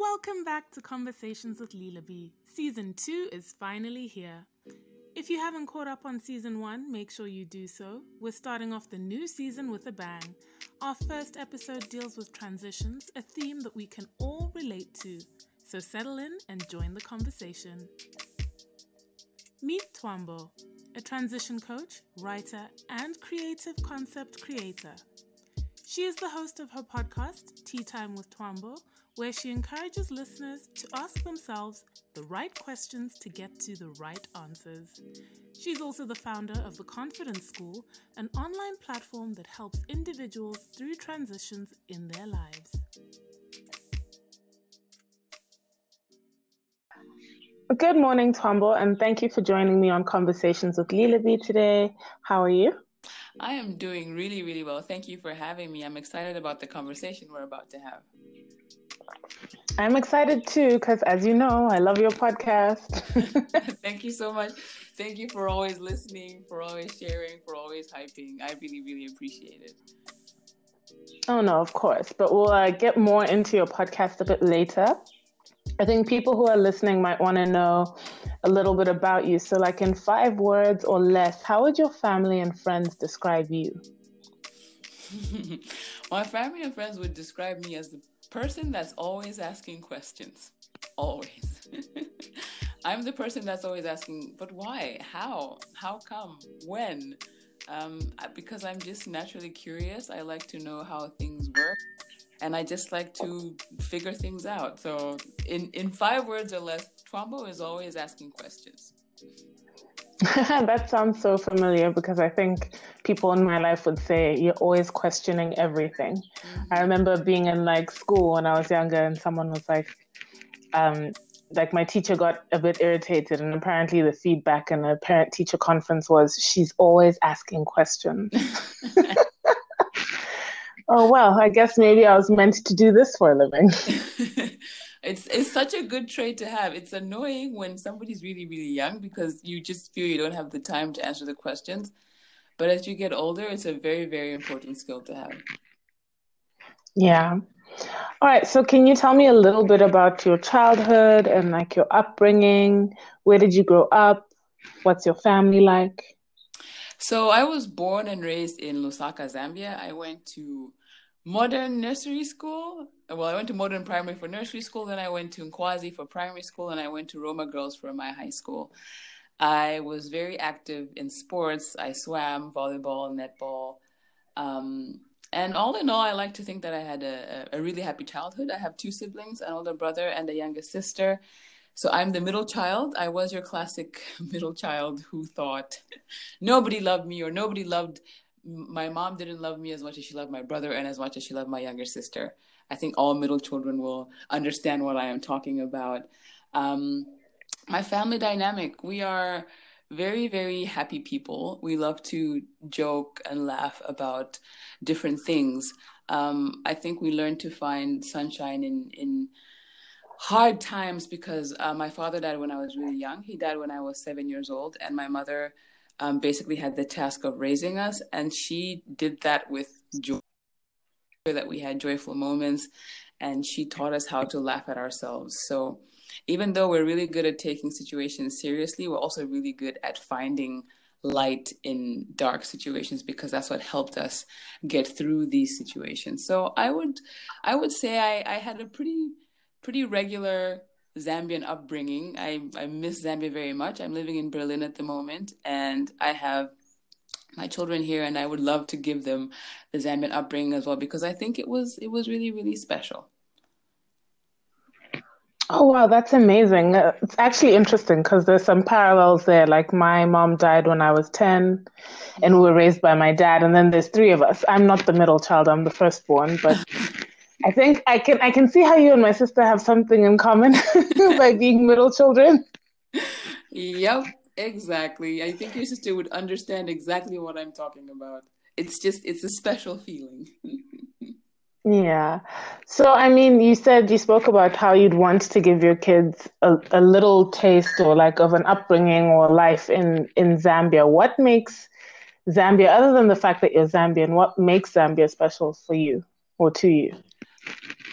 Welcome back to Conversations with Leela B. Season 2 is finally here. If you haven't caught up on season 1, make sure you do so. We're starting off the new season with a bang. Our first episode deals with transitions, a theme that we can all relate to. So settle in and join the conversation. Meet Twaambo, a transition coach, writer, and creative concept creator. She is the host of her podcast, Tea Time with Twaambo, where she encourages listeners to ask themselves the right questions to get to the right answers. She's also the founder of the Confidence School, an online platform that helps individuals through transitions in their lives. Good morning, Twaambo, and thank you for joining me on Conversations with Lila Lilaby today. How are you? I am doing really, really well. Thank you for having me. I'm excited about the conversation we're about to have. I'm excited too because, as you know, I love your podcast. Thank you so much. Thank you for always listening, for always sharing, for always hyping. I really, really appreciate it. Oh, no, of course. But we'll uh, get more into your podcast a bit later. I think people who are listening might want to know a little bit about you. So, like in five words or less, how would your family and friends describe you? My family and friends would describe me as the person that's always asking questions. Always. I'm the person that's always asking, but why? How? How come? When? Um, because I'm just naturally curious. I like to know how things work, and I just like to figure things out. So, in in five words or less, Twaambo is always asking questions. that sounds so familiar because I think people in my life would say you're always questioning everything. Mm-hmm. I remember being in like school when I was younger and someone was like, um, like my teacher got a bit irritated and apparently the feedback in a parent teacher conference was she's always asking questions. oh well, I guess maybe I was meant to do this for a living. It's it's such a good trait to have. It's annoying when somebody's really really young because you just feel you don't have the time to answer the questions. But as you get older, it's a very very important skill to have. Yeah. All right. So, can you tell me a little bit about your childhood and like your upbringing? Where did you grow up? What's your family like? So, I was born and raised in Lusaka, Zambia. I went to modern nursery school. Well, I went to modern primary for nursery school, then I went to Nkwazi for primary school, and I went to Roma Girls for my high school. I was very active in sports. I swam, volleyball, netball. Um, and all in all, I like to think that I had a, a really happy childhood. I have two siblings, an older brother and a younger sister. So I'm the middle child. I was your classic middle child who thought nobody loved me or nobody loved my mom didn't love me as much as she loved my brother and as much as she loved my younger sister. I think all middle children will understand what I am talking about. Um, my family dynamic, we are very, very happy people. We love to joke and laugh about different things. Um, I think we learned to find sunshine in, in hard times because uh, my father died when I was really young. He died when I was seven years old, and my mother um, basically had the task of raising us, and she did that with joy. That we had joyful moments, and she taught us how to laugh at ourselves. So, even though we're really good at taking situations seriously, we're also really good at finding light in dark situations because that's what helped us get through these situations. So, I would, I would say I, I had a pretty, pretty regular Zambian upbringing. I, I miss Zambia very much. I'm living in Berlin at the moment, and I have my children here, and I would love to give them the Zambian upbringing as well because I think it was it was really really special. Oh wow, that's amazing. Uh, it's actually interesting because there's some parallels there. Like my mom died when I was 10 and we were raised by my dad and then there's three of us. I'm not the middle child, I'm the firstborn, but I think I can I can see how you and my sister have something in common by being middle children. Yep, exactly. I think your sister would understand exactly what I'm talking about. It's just it's a special feeling. yeah. So I mean, you said you spoke about how you'd want to give your kids a, a little taste or like of an upbringing or life in in Zambia. What makes Zambia other than the fact that you're Zambian, what makes Zambia special for you or to you?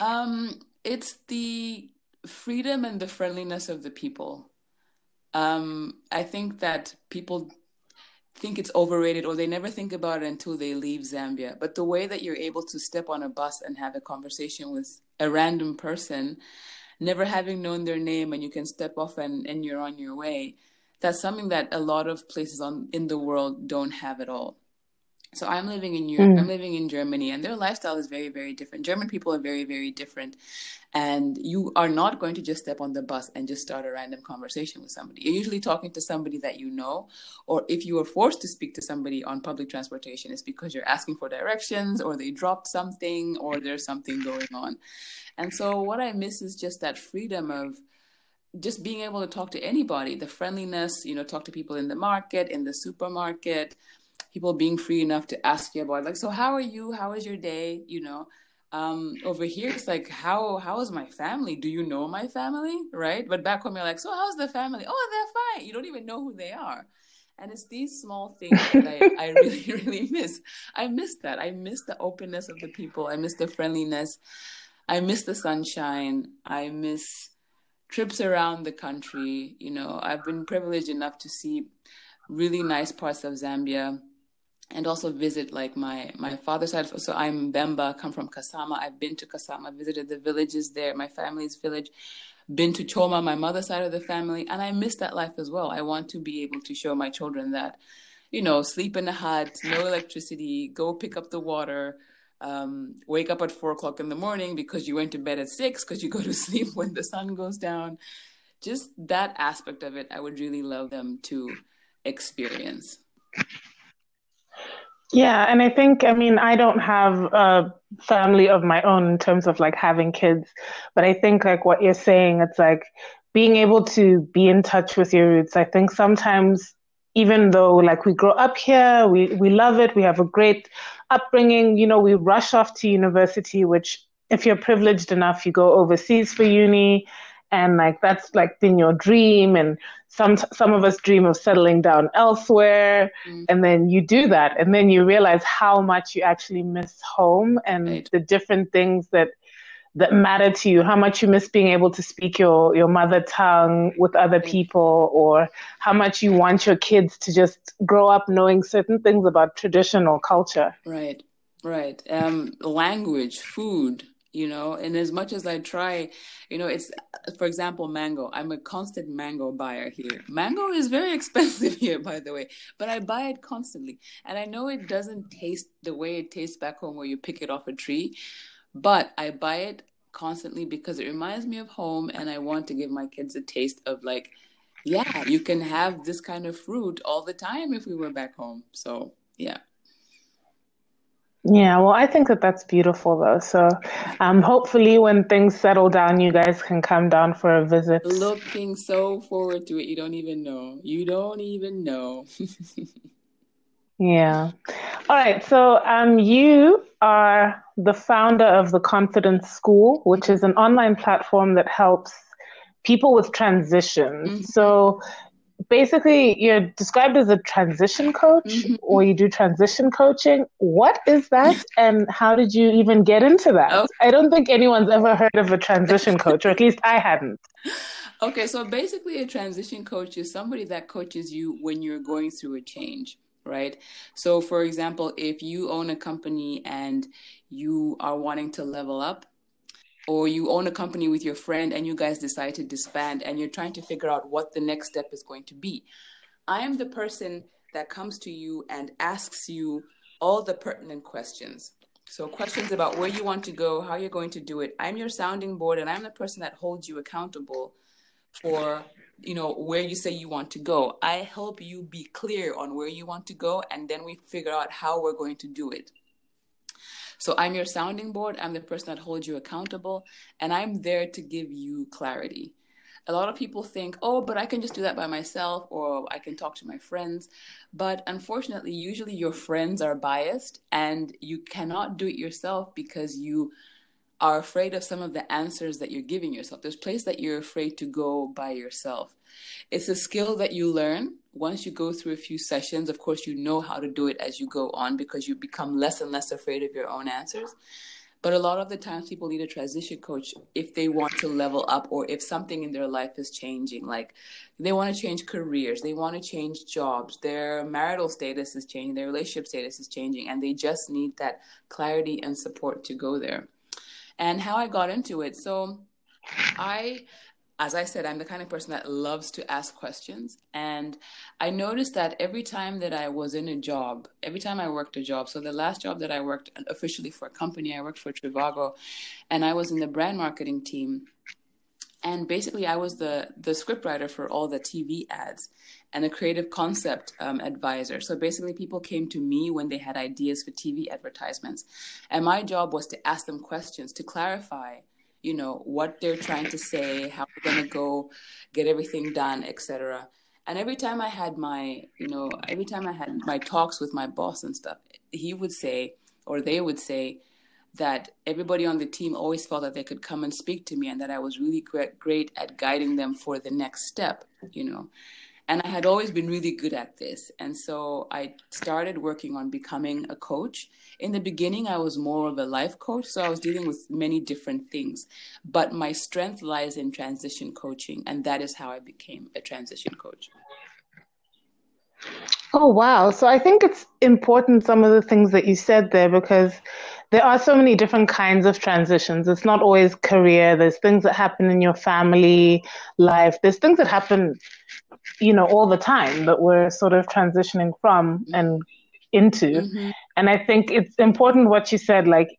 Um, it's the freedom and the friendliness of the people. Um, I think that people think it's overrated or they never think about it until they leave Zambia. But the way that you're able to step on a bus and have a conversation with a random person, never having known their name, and you can step off and, and you're on your way, that's something that a lot of places on in the world don't have at all. So I'm living in Europe. Mm. I'm living in Germany, and their lifestyle is very, very different. German people are very, very different, and you are not going to just step on the bus and just start a random conversation with somebody. You're usually talking to somebody that you know, or if you are forced to speak to somebody on public transportation, it's because you're asking for directions, or they dropped something, or there's something going on. And so what I miss is just that freedom of just being able to talk to anybody, the friendliness, you know, talk to people in the market, in the supermarket people being free enough to ask you about like so how are you? How is your day? You know? Um, over here it's like how how is my family? Do you know my family? Right? But back home you're like so how's the family? Oh they're fine. You don't even know who they are. And it's these small things that I, I really really miss. I miss that. I miss the openness of the people. I miss the friendliness. I miss the sunshine. I miss trips around the country. You know i've been privileged enough to see really nice parts of zambia and also visit like my my father's side. So I'm Bemba, come from Kasama. I've been to Kasama, visited the villages there, my family's village. Been to Choma, my mother's side of the family, and I miss that life as well. I want to be able to show my children that, you know, sleep in a hut, no electricity, go pick up the water, um, wake up at four o'clock in the morning because you went to bed at six because you go to sleep when the sun goes down. Just that aspect of it, I would really love them to experience. Yeah, and I think, I mean, I don't have a family of my own in terms of like having kids, but I think like what you're saying, it's like being able to be in touch with your roots. I think sometimes, even though like we grow up here, we, we love it, we have a great upbringing, you know, we rush off to university, which if you're privileged enough, you go overseas for uni and like that's like been your dream. And some some of us dream of settling down elsewhere. Mm. and then you do that. And then you realize how much you actually miss home and right. the different things that that matter to you. How much you miss being able to speak your your mother tongue with other right. people or how much you want your kids to just grow up knowing certain things about traditional culture. Right. Right. Um language food you know? And as much as i try you know it's for example mango. I'm a constant mango buyer here. Mango is very expensive here by the way but i buy it constantly. And i know it doesn't taste the way it tastes back home where you pick it off a tree but i buy it constantly because it reminds me of home and i want to give my kids a taste of like yeah you can have this kind of fruit all the time if we were back home. So yeah yeah, well, I think that that's beautiful though. So, um, hopefully, when things settle down, you guys can come down for a visit. Looking so forward to it. You don't even know. You don't even know. yeah. All right. So, um, you are the founder of the Confidence School, which is an online platform that helps people with transitions. Mm-hmm. So, basically you're described as a transition coach mm-hmm. or you do transition coaching. What is that and how did you even get into that? Okay. I don't think anyone's ever heard of a transition coach, or at least I hadn't. Okay, so basically a transition coach is somebody that coaches you when you're going through a change right? So, for example, if you own a company and you are wanting to level up, or you own a company with your friend and you guys decide to disband and you're trying to figure out what the next step is going to be. I am the person that comes to you and asks you all the pertinent questions. So, questions about where you want to go, how you're going to do it. I'm your sounding board and I'm the person that holds you accountable for you know where you say you want to go i help you be clear on where you want to go and then we figure out how we're going to do it so I'm your sounding board. I'm the person that holds you accountable, and I'm there to give you clarity. A lot of people think, oh, but I can just do that by myself, or I can talk to my friends. But unfortunately, usually your friends are biased, and you cannot do it yourself because you are afraid of some of the answers that you're giving yourself. There's place that you're afraid to go by yourself. It's a skill that you learn once you go through a few sessions. Of course, you know how to do it as you go on because you become less and less afraid of your own answers. But a lot of the times, people need a transition coach if they want to level up or if something in their life is changing. Like they want to change careers, they want to change jobs, their marital status is changing, their relationship status is changing, and they just need that clarity and support to go there. And how I got into it. So I as I said, I'm the kind of person that loves to ask questions. And I noticed that every time that I was in a job, every time I worked a job, so the last job that I worked officially for a company, I worked for Trivago, and I was in the brand marketing team. And basically, I was the, the scriptwriter for all the TV ads and a creative concept um, advisor. So basically, people came to me when they had ideas for TV advertisements. And my job was to ask them questions to clarify you know what they're trying to say how we're going to go get everything done etc and every time i had my you know every time i had my talks with my boss and stuff he would say or they would say that everybody on the team always felt that they could come and speak to me and that i was really great, great at guiding them for the next step you know and I had always been really good at this. And so I started working on becoming a coach. In the beginning, I was more of a life coach. So I was dealing with many different things. But my strength lies in transition coaching. And that is how I became a transition coach. Oh, wow. So I think it's important, some of the things that you said there, because there are so many different kinds of transitions. It's not always career. There's things that happen in your family life. There's things that happen you know, all the time that we're sort of transitioning from and into. Mm-hmm. And I think it's important what you said, like,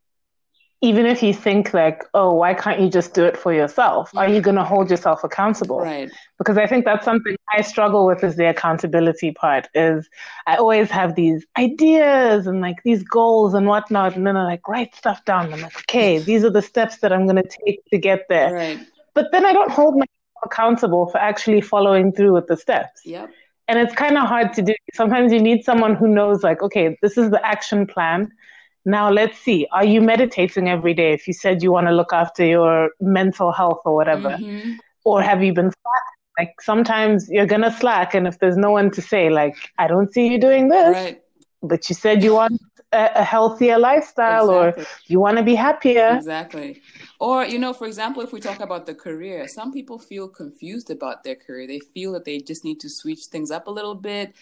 even if you think like, oh, why can't you just do it for yourself? Are you going to hold yourself accountable? Right. Because I think that's something I struggle with is the accountability part is I always have these ideas and like these goals and whatnot. And then I like write stuff down. I'm like, okay, these are the steps that I'm going to take to get there. Right. But then I don't hold myself accountable for actually following through with the steps. Yep. And it's kind of hard to do. Sometimes you need someone who knows, like, okay, this is the action plan. Now let's see. Are you meditating every day? If you said you want to look after your mental health or whatever, mm-hmm. or have you been slack? Like sometimes you're gonna slack, and if there's no one to say, like, I don't see you doing this, right. but you said you want a, a healthier lifestyle exactly. or you want to be happier. Exactly. Or, you know, for example, if we talk about the career, some people feel confused about their career. They feel that they just need to switch things up a little bit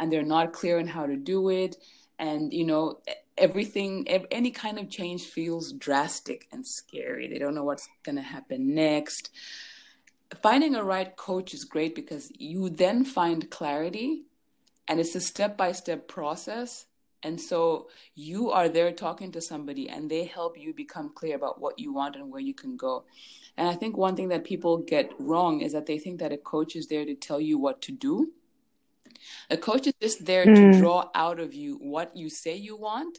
and they're not clear on how to do it. And, you know, everything, any kind of change feels drastic and scary. They don't know what's going to happen next. Finding a right coach is great because you then find clarity and it's a step by step process and so you are there talking to somebody and they help you become clear about what you want and where you can go. And I think one thing that people get wrong is that they think that a coach is there to tell you what to do. A coach is just there mm. to draw out of you what you say you want,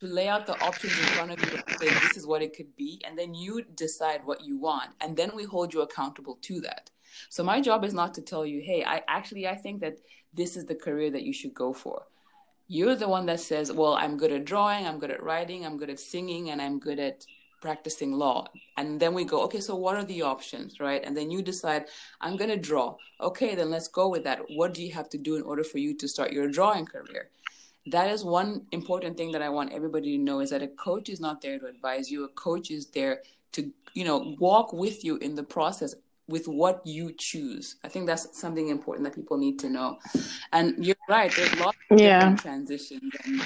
to lay out the options in front of you say this is what it could be, and then you decide what you want. And then we hold you accountable to that. So my job is not to tell you, hey, I actually I think that this is the career that you should go for you're the one that says, well, I'm good at drawing, I'm good at writing, I'm good at singing, and I'm good at practicing law. And then we go, okay, so what are the options, right? And then you decide, I'm going to draw. Okay, then let's go with that. What do you have to do in order for you to start your drawing career? That is one important thing that I want everybody to know is that a coach is not there to advise you. A coach is there to, you know, walk with you in the process with what you choose. I think that's something important that people need to know. And you're right, there's lots of yeah. different transitions and,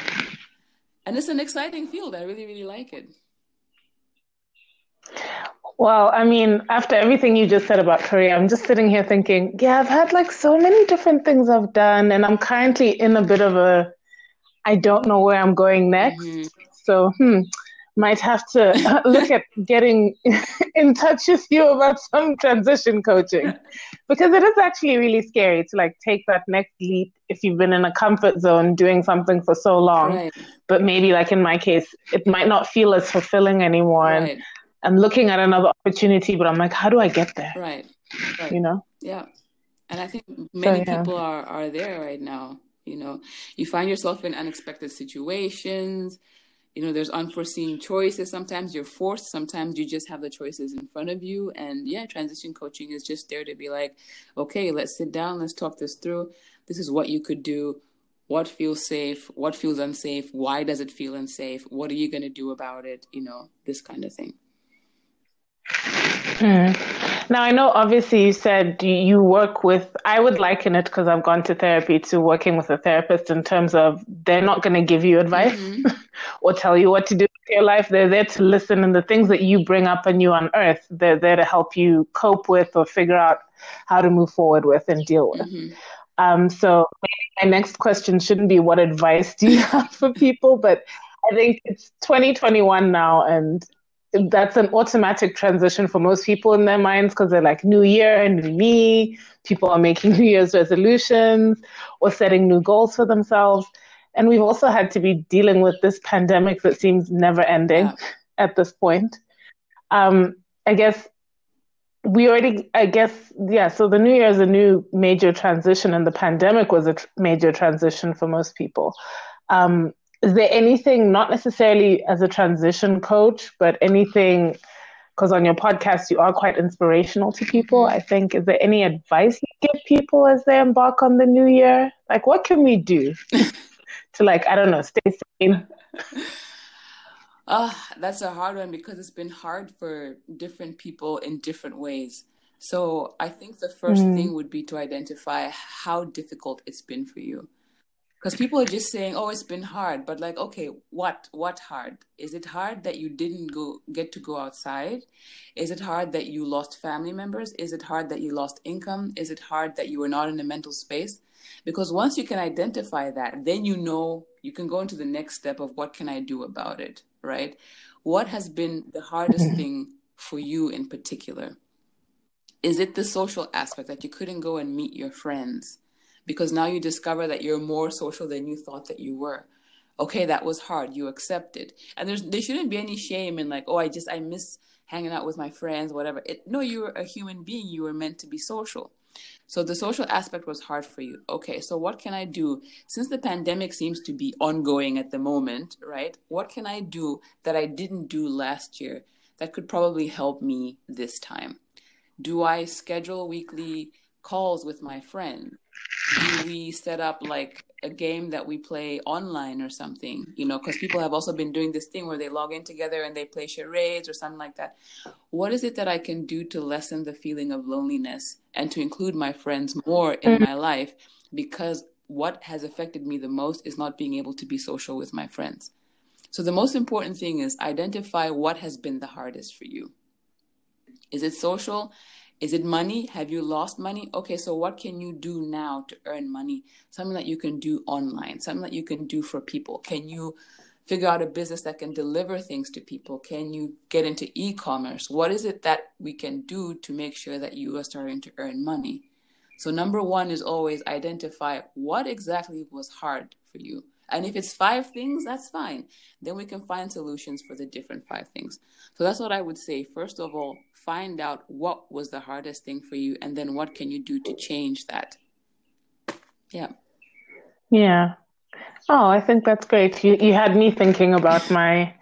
and it's an exciting field. I really, really like it. Well, I mean, after everything you just said about career, I'm just sitting here thinking, yeah, I've had like so many different things I've done, and I'm currently in a bit of a I don't know where I'm going next. Mm-hmm. So, hmm, might have to look at getting in touch with you about some transition coaching because it is actually really scary to like take that next leap if you've been in a comfort zone doing something for so long right. but maybe like in my case it might not feel as fulfilling anymore right. and i'm looking at another opportunity but i'm like how do i get there? Right, right. you know? Yeah. And i think many so, yeah. people are are there right now you know. You find yourself in unexpected situations you know there's unforeseen choices. Sometimes you're forced sometimes you just have the choices in front of you. And yeah transition coaching is just there to be like okay let's sit down let's talk this through. This is what you could do. What feels safe, what feels unsafe, why does it feel unsafe, what are you going to do about it, you know, this kind of thing. Hmm. Now, I know obviously you said you work with, I would liken it because I've gone to therapy to working with a therapist in terms of they're not going to give you advice mm-hmm. or tell you what to do with your life. They're there to listen, and the things that you bring up and you unearth, they're there to help you cope with or figure out how to move forward with and deal with. Mm-hmm. Um, so my next question shouldn't be what advice do you have for people, but I think it's 2021 now, and that's an automatic transition for most people in their minds because they're like new year and new me. People are making new year's resolutions or setting new goals for themselves. And we've also had to be dealing with this pandemic that seems never ending yeah. at this point. Um, i guess we already i guess yeah so the new year is a new major transition and the pandemic was a tr- major transition for most people. Um, is there anything not necessarily as a transition coach but anything because on your podcast you are quite inspirational to people i think is there any advice you give people as they embark on the new year? Like what can we do to like i don't know stay sane? Uh, that's a hard one because it's been hard for different people in different ways. So i think the first mm. thing would be to identify how difficult it's been for you because people are just saying oh it's been hard but like okay what what hard? Is it hard that you didn't go get to go outside? Is it hard that you lost family members? Is it hard that you lost income? Is it hard that you were not in a mental space? Because once you can identify that then you know you can go into the next step of what can i do about it right? What has been the hardest mm-hmm. thing for you in particular? Is it the social aspect that you couldn't go and meet your friends because now you discover that you're more social than you thought that you were. Okay that was hard. You accept it and there's there shouldn't be any shame in like oh i just i miss hanging out with my friends whatever. It, no you're a human being. You were meant to be social. So the social aspect was hard for you. Okay so what can i do? Since the pandemic seems to be ongoing at the moment right what can i do that i didn't do last year that could probably help me this time? Do i schedule weekly calls with my friends do we set up like a game that we play online or something you know? Because people have also been doing this thing where they log in together and they play charades or something like that. What is it that i can do to lessen the feeling of loneliness and to include my friends more in my mm. life? Because what has affected me the most is not being able to be social with my friends. So the most important thing is identify what has been the hardest for you. Is it social is it money? Have you lost money? Okay, so what can you do now to earn money? Something that you can do online, something that you can do for people. Can you figure out a business that can deliver things to people? Can you get into e commerce? What is it that we can do to make sure that you are starting to earn money? So, number one is always identify what exactly was hard for you. And if it's five things, that's fine. Then we can find solutions for the different five things. So that's what I would say. First of all, find out what was the hardest thing for you and then what can you do to change that. Yeah. Yeah. Oh, I think that's great. You you had me thinking about my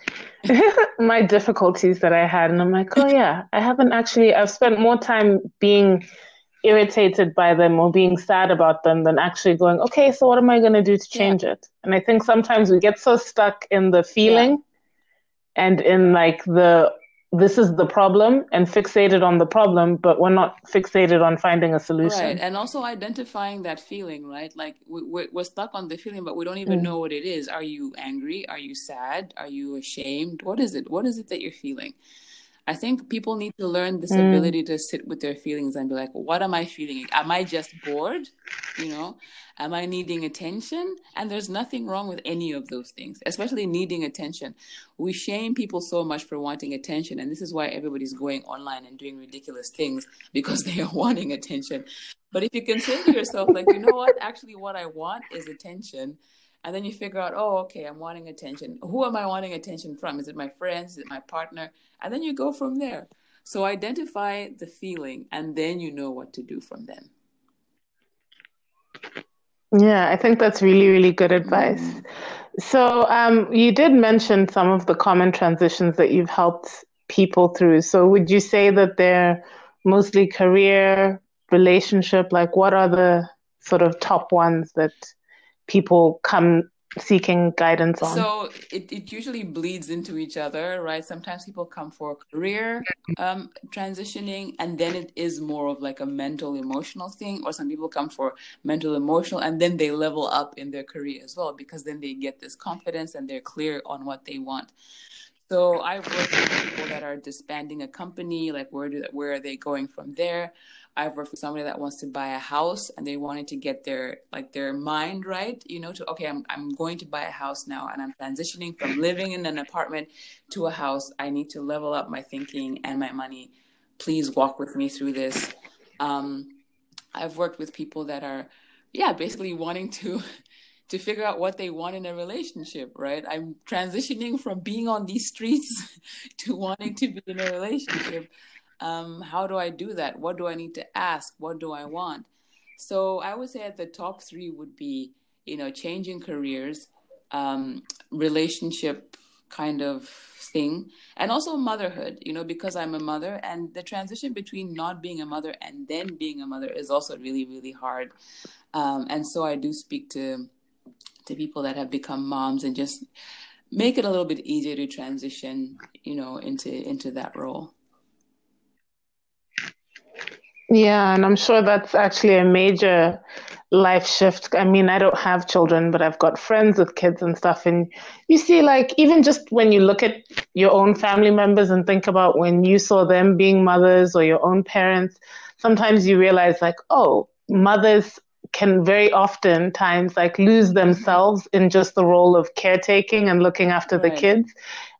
my difficulties that I had and I'm like, "Oh yeah, I haven't actually I've spent more time being irritated by them or being sad about them than actually going, okay, so what am I going to do to change yeah. it? And I think sometimes we get so stuck in the feeling yeah. and in like the this is the problem and fixated on the problem, but we're not fixated on finding a solution. Right. And also identifying that feeling, right? Like we're, we're stuck on the feeling, but we don't even mm. know what it is. Are you angry? Are you sad? Are you ashamed? What is it? What is it that you're feeling? I think people need to learn this mm. ability to sit with their feelings and be like, what am I feeling? Am I just bored? You know, am I needing attention? And there's nothing wrong with any of those things, especially needing attention. We shame people so much for wanting attention. And this is why everybody's going online and doing ridiculous things because they are wanting attention. But if you can say to yourself, like, you know what? Actually, what I want is attention and then you figure out oh okay i'm wanting attention. Who am i wanting attention from? Is it my friends? Is it my partner? And then you go from there. So identify the feeling and then you know what to do from then. Yeah i think that's really really good advice. Mm. so um, you did mention some of the common transitions that you've helped people through. So would you say that they're mostly career relationship? Like what are the sort of top ones that people come seeking guidance on? So it, it usually bleeds into each other, right? Sometimes people come for career um, transitioning, and then it is more of like a mental emotional thing, or some people come for mental emotional, and then they level up in their career as well because then they get this confidence and they're clear on what they want. So I've worked with people that are disbanding a company, like where do where are they going from there? I've worked with somebody that wants to buy a house and they wanted to get their like their mind right, you know, to okay, I'm I'm going to buy a house now and I'm transitioning from living in an apartment to a house. I need to level up my thinking and my money. Please walk with me through this. Um, I've worked with people that are, yeah, basically wanting to to figure out what they want in a relationship, right? I'm transitioning from being on these streets to wanting to be in a relationship um, how do I do that? What do I need to ask? What do I want? So I would say at the top three would be, you know, changing careers, um, relationship kind of thing, and also motherhood, you know, because I'm a mother and the transition between not being a mother and then being a mother is also really, really hard. Um, and so I do speak to to people that have become moms and just make it a little bit easier to transition, you know, into into that role. Yeah, and I'm sure that's actually a major life shift. I mean, I don't have children, but I've got friends with kids and stuff. And you see, like, even just when you look at your own family members and think about when you saw them being mothers or your own parents, sometimes you realize, like, oh, mothers can very often times like lose themselves in just the role of caretaking and looking after right. the kids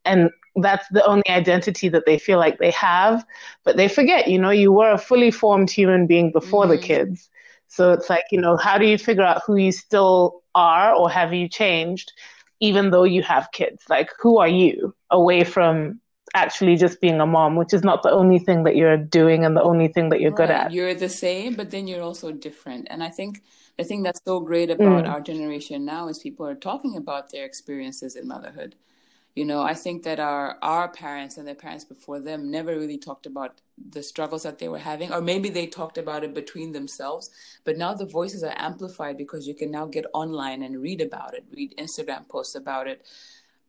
and that's the only identity that they feel like they have. But they forget, you know, you were a fully formed human being before mm-hmm. the kids. So it's like, you know, how do you figure out who you still are or have you changed even though you have kids? Like, who are you away from actually just being a mom, which is not the only thing that you're doing and the only thing that you're right. good at? You're the same, but then you're also different. And I think the thing that's so great about mm. our generation now is people are talking about their experiences in motherhood you know i think that our our parents and their parents before them never really talked about the struggles that they were having or maybe they talked about it between themselves but now the voices are amplified because you can now get online and read about it read instagram posts about it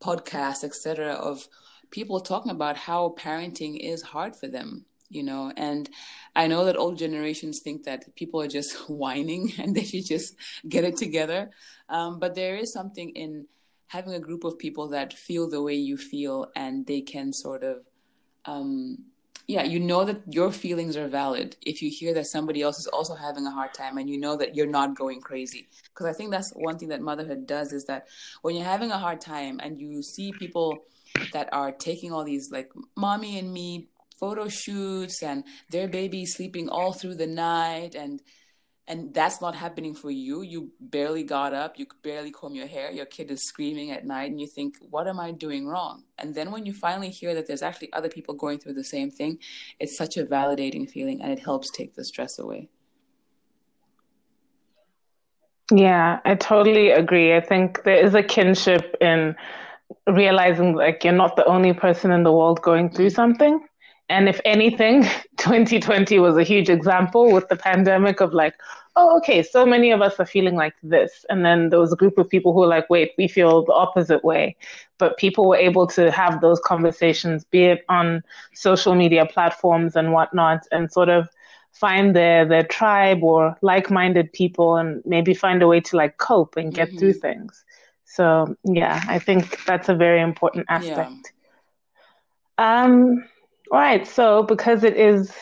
podcasts etc of people talking about how parenting is hard for them you know? And i know that old generations think that people are just whining and they should just get it together um, but there is something in having a group of people that feel the way you feel and they can sort of um, yeah you know that your feelings are valid. If you hear that somebody else is also having a hard time and you know that you're not going crazy. Because i think that's one thing that motherhood does is that when you're having a hard time and you see people that are taking all these like mommy and me photo shoots and their baby sleeping all through the night and and that's not happening for you. You barely got up. You barely comb your hair. Your kid is screaming at night and you think what am i doing wrong? And then when you finally hear that there's actually other people going through the same thing it's such a validating feeling and it helps take the stress away. Yeah i totally agree. I think there is a kinship in realizing like you're not the only person in the world going through something and if anything, 2020 was a huge example with the pandemic of like, oh, okay, so many of us are feeling like this. And then there was a group of people who were like, wait, we feel the opposite way. But people were able to have those conversations, be it on social media platforms and whatnot, and sort of find their their tribe or like-minded people and maybe find a way to like cope and get mm-hmm. through things. So yeah, I think that's a very important aspect. Yeah. Um all right. So, because it is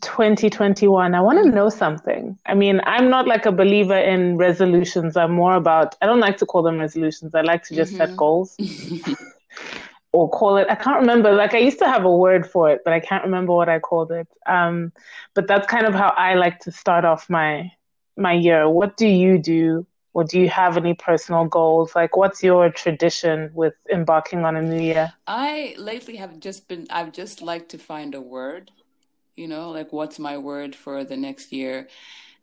2021, I want to know something. I mean, I'm not like a believer in resolutions. I'm more about, I don't like to call them resolutions. I like to just mm-hmm. set goals or call it, I can't remember. Like, I used to have a word for it, but I can't remember what I called it. Um, but that's kind of how I like to start off my my year. What do you do or do you have any personal goals? Like, what's your tradition with embarking on a new year? I lately have just been, I've just like to find a word, you know, like what's my word for the next year?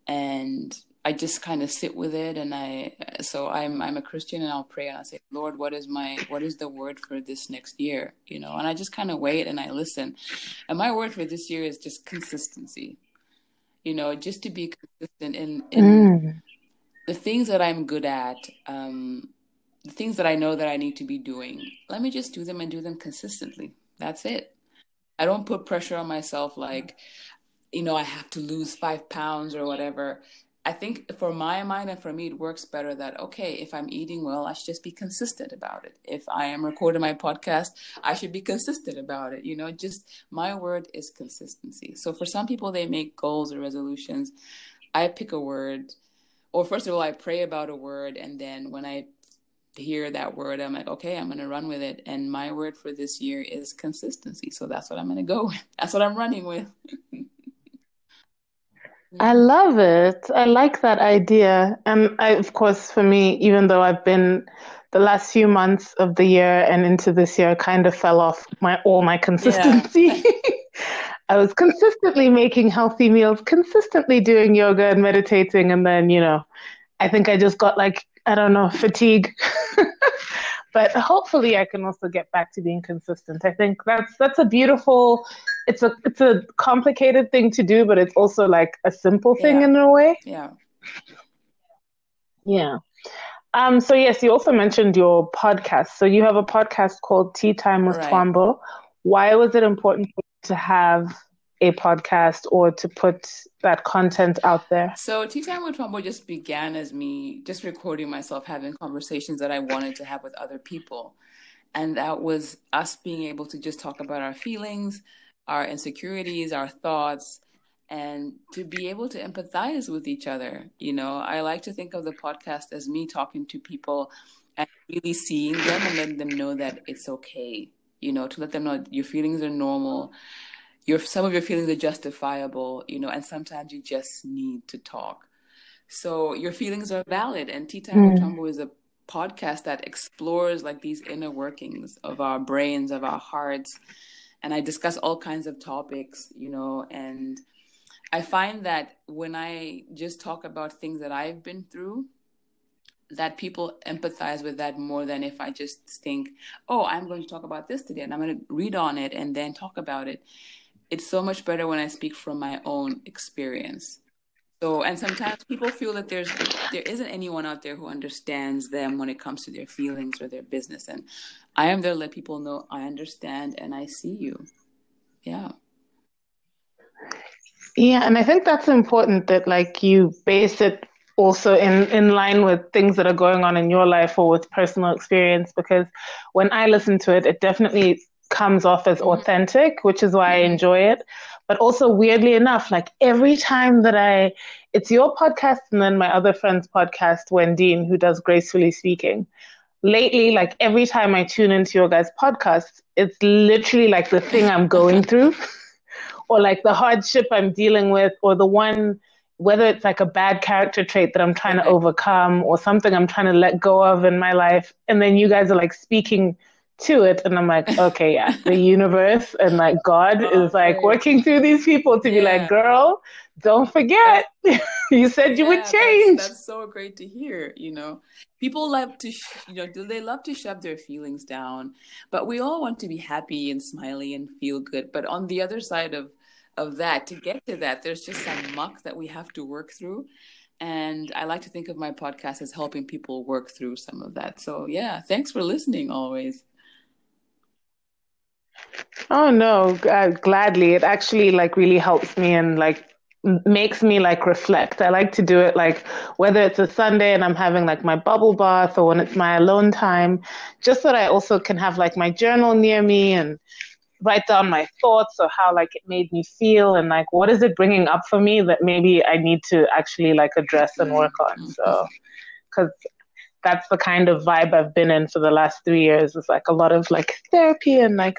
And I just kind of sit with it. And I, so I'm, I'm a Christian and I'll pray and I say, Lord, what is my, what is the word for this next year? You know, and I just kind of wait and I listen. And my word for this year is just consistency, you know, just to be consistent in, in, mm the things that I'm good at, um, the things that I know that I need to be doing, let me just do them and do them consistently. That's it. I don't put pressure on myself like, you know, I have to lose five pounds or whatever. I think for my mind and for me, it works better that, okay, if I'm eating well, I should just be consistent about it. If I am recording my podcast, I should be consistent about it. You know, just my word is consistency. So for some people, they make goals or resolutions. I pick a word, or first of all, I pray about a word. And then when I hear that word, I'm like, okay, I'm going to run with it. And my word for this year is consistency. So that's what I'm going to go with. That's what I'm running with. I love it. I like that idea. And I, of course, for me, even though I've been the last few months of the year and into this year, kind of fell off my all my consistency. Yeah. I was consistently making healthy meals, consistently doing yoga and meditating, and then you know, I think I just got like I don't know fatigue. but hopefully I can also get back to being consistent. I think that's that's a beautiful it's a it's a complicated thing to do, but it's also like a simple thing yeah. in a way. Yeah. Yeah. Um, so yes, you also mentioned your podcast. So you have a podcast called Tea Time with right. Twaambo. Why was it important to have a podcast or to put that content out there? So Tea Time with Twaambo just began as me just recording myself having conversations that I wanted to have with other people. And that was us being able to just talk about our feelings, our insecurities, our thoughts, and to be able to empathize with each other. You know, I like to think of the podcast as me talking to people and really seeing them and letting them know that it's okay. You know, to let them know your feelings are normal your some of your feelings are justifiable, you know, and sometimes you just need to talk. So your feelings are valid, and Tea Time Twaambo hmm. is a podcast that explores like these inner workings of our brains, of our hearts, and I discuss all kinds of topics, you know, and I find that when I just talk about things that I've been through, that people empathize with that more than if I just think, oh, I'm going to talk about this today and I'm going to read on it and then talk about it it's so much better when I speak from my own experience. So, and sometimes people feel that there's there isn't anyone out there who understands them when it comes to their feelings or their business. And I am there to let people know I understand and I see you. Yeah. Yeah, and I think that's important that like you base it also in in line with things that are going on in your life or with personal experience because when I listen to it, it definitely comes off as authentic, which is why I mm-hmm. enjoy it. But also, weirdly enough, like every time that I, it's your podcast and then my other friend's podcast, Wendy, who does Gracefully Speaking. Lately, like every time I tune into your guys' podcast, it's literally like the thing I'm going through, or like the hardship I'm dealing with, or the one, whether it's like a bad character trait that I'm trying to overcome, or something I'm trying to let go of in my life. And then you guys are like speaking to it and i'm like okay yeah the universe and like god oh, is like working through these people to yeah. be like girl don't forget you said you yeah, would change that's, that's, so great to hear you know people love to sh- you know do they love to shove their feelings down but we all want to be happy and smiley and feel good but on the other side of of that to get to that there's just some muck that we have to work through and I like to think of my podcast as helping people work through some of that. So, yeah, thanks for listening always. Oh no, uh, gladly. It actually like really helps me and like makes me like reflect. I like to do it like whether it's a Sunday and I'm having like my bubble bath or when it's my alone time, just so that I also can have like my journal near me and write down my thoughts or how like it made me feel and like what is it bringing up for me that maybe I need to actually like address and work on. Mm-hmm. So cuz that's the kind of vibe I've been in for the last 3 years. It's like a lot of like therapy and like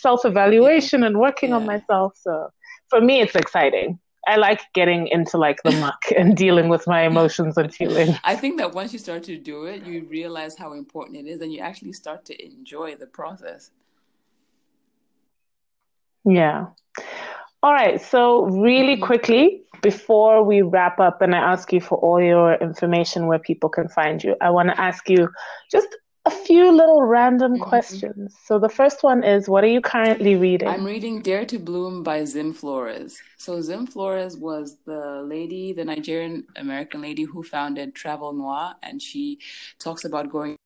self evaluation yeah. and working yeah. on myself. So for me, it's exciting. I like getting into like the muck and dealing with my emotions and feelings. I think that once you start to do it, you realize how important it is and you actually start to enjoy the process. Yeah. All right. So, really mm-hmm. quickly, before we wrap up and I ask you for all your information where people can find you, I want to ask you just a a few little random mm-hmm. questions. So the first one is what are you currently reading? I'm reading Dare to Bloom by Zim Flores. So Zim Flores was the lady, the Nigerian American lady who founded Travel Noire and she talks about going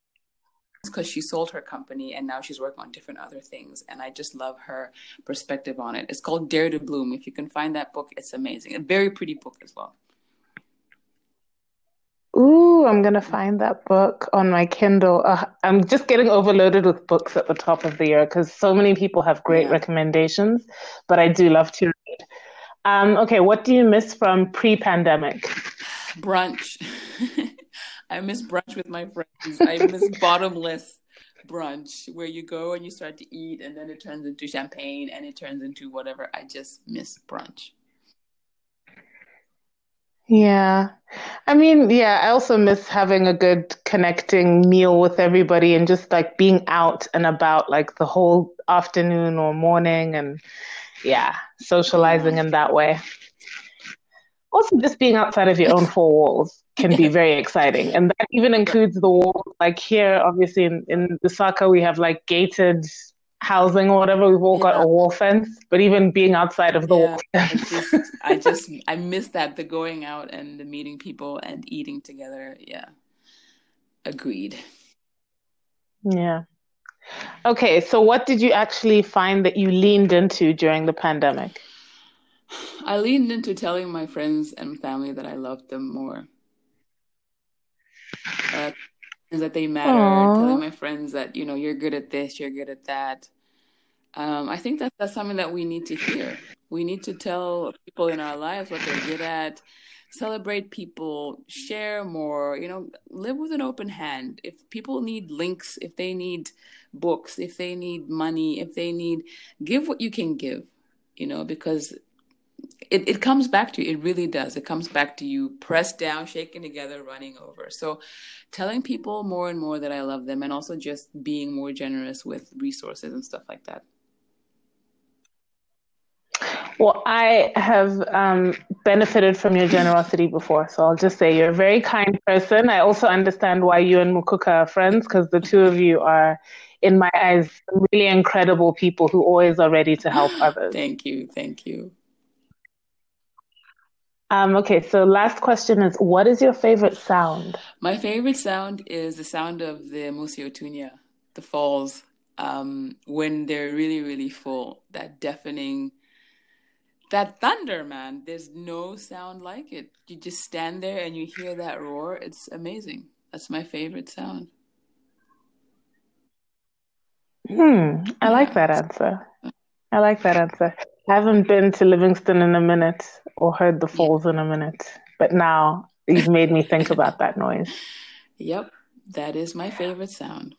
because she sold her company and now she's working on different other things and i just love her perspective on it it's called dare to bloom if you can find that book it's amazing a very pretty book as well Ooh, I'm gonna find that book on my Kindle. Uh, I'm just getting overloaded with books at the top of the year because so many people have great yeah. recommendations, but I do love to read. Um, okay, what do you miss from pre-pandemic? Brunch. I miss brunch with my friends. I miss bottomless brunch where you go and you start to eat and then it turns into champagne and it turns into whatever. I just miss brunch. Yeah. I mean, yeah, I also miss having a good connecting meal with everybody and just like being out and about like the whole afternoon or morning and yeah, socializing in that way. Also, just being outside of your own four walls can be very exciting. And that even includes the walls. Like here, obviously, in, in Lusaka, we have like gated housing or whatever. We've all yeah. got a wall fence, but even being outside of the yeah, wall fence. just, I just, I miss that the going out and the meeting people and eating together. Yeah. Agreed. Yeah. Okay, so what did you actually find that you leaned into during the pandemic? I leaned into telling my friends and family that I loved them more. Uh, that they matter, Aww. telling my friends that, you know, you're good at this, you're good at that. Um, I think that that's something that we need to hear. We need to tell people in our lives what they're good at, celebrate people, share more, you know, live with an open hand. If people need links, if they need books, if they need money, if they need, give what you can give, you know, because it, it comes back to you. It really does. It comes back to you, pressed down, shaken together, running over. So, telling people more and more that I love them, and also just being more generous with resources and stuff like that. Well, I have um, benefited from your generosity before, so I'll just say you're a very kind person. I also understand why you and Mukuka are friends because the two of you are, in my eyes, really incredible people who always are ready to help others. thank you, thank you. Um, okay, so last question is what is your favorite sound? My favorite sound is the sound of the Mosi-oa-Tunya, the falls, um, when they're really, really full. That deafening, that thunder, man. There's no sound like it. You just stand there and you hear that roar. It's amazing. That's my favorite sound. Hmm, I yeah. like that answer. I like that answer. I haven't been to Livingstone in a minute or heard the falls in a minute, but now you've made me think about that noise. Yep, that is my favorite sound.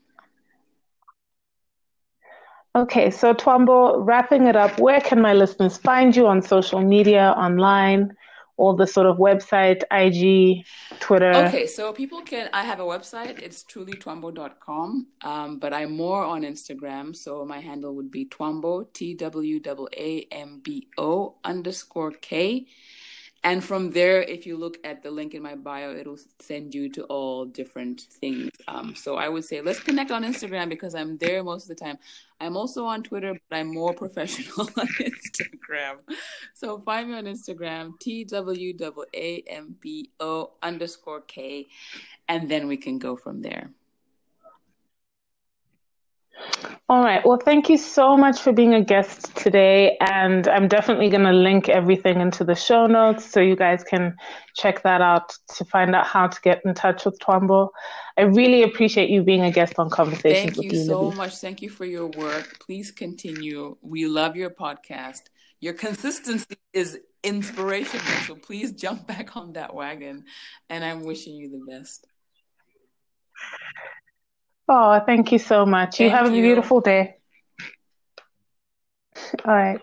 Okay, so Twaambo, wrapping it up, where can my listeners find you on social media, online? All the sort of website, IG, Twitter? Okay, so people can, I have a website, it's trulytwaambo.com, um, but I'm more on Instagram. So my handle would be Twaambo, T W A M B O underscore K. And from there, if you look at the link in my bio, it'll send you to all different things. Um, so I would say let's connect on Instagram because I'm there most of the time. I'm also on Twitter, but I'm more professional on Instagram. So find me on Instagram, T W A M B O underscore K, and then we can go from there. All right. Well, thank you so much for being a guest today. And I'm definitely going to link everything into the show notes so you guys can check that out to find out how to get in touch with Twaambo. I really appreciate you being a guest on Conversations Thank you so much. Thank you for your work. Please continue. We love your podcast. Your consistency is inspirational. So please jump back on that wagon. And I'm wishing you the best. Oh, thank you so much. You have a beautiful day. All right.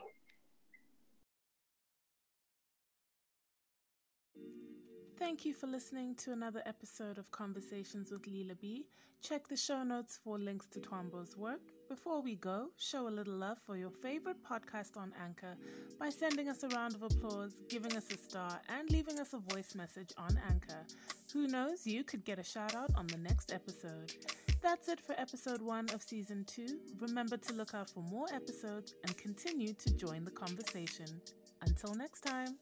Thank you for listening to another episode of Conversations with Leela B. Check the show notes for links to Twaambo's work. Before we go, show a little love for your favorite podcast on Anchor by sending us a round of applause, giving us a star, and leaving us a voice message on Anchor. Who knows, you could get a shout out on the next episode. that's it for episode one of season two. Remember to look out for more episodes and continue to join the conversation. Until next time.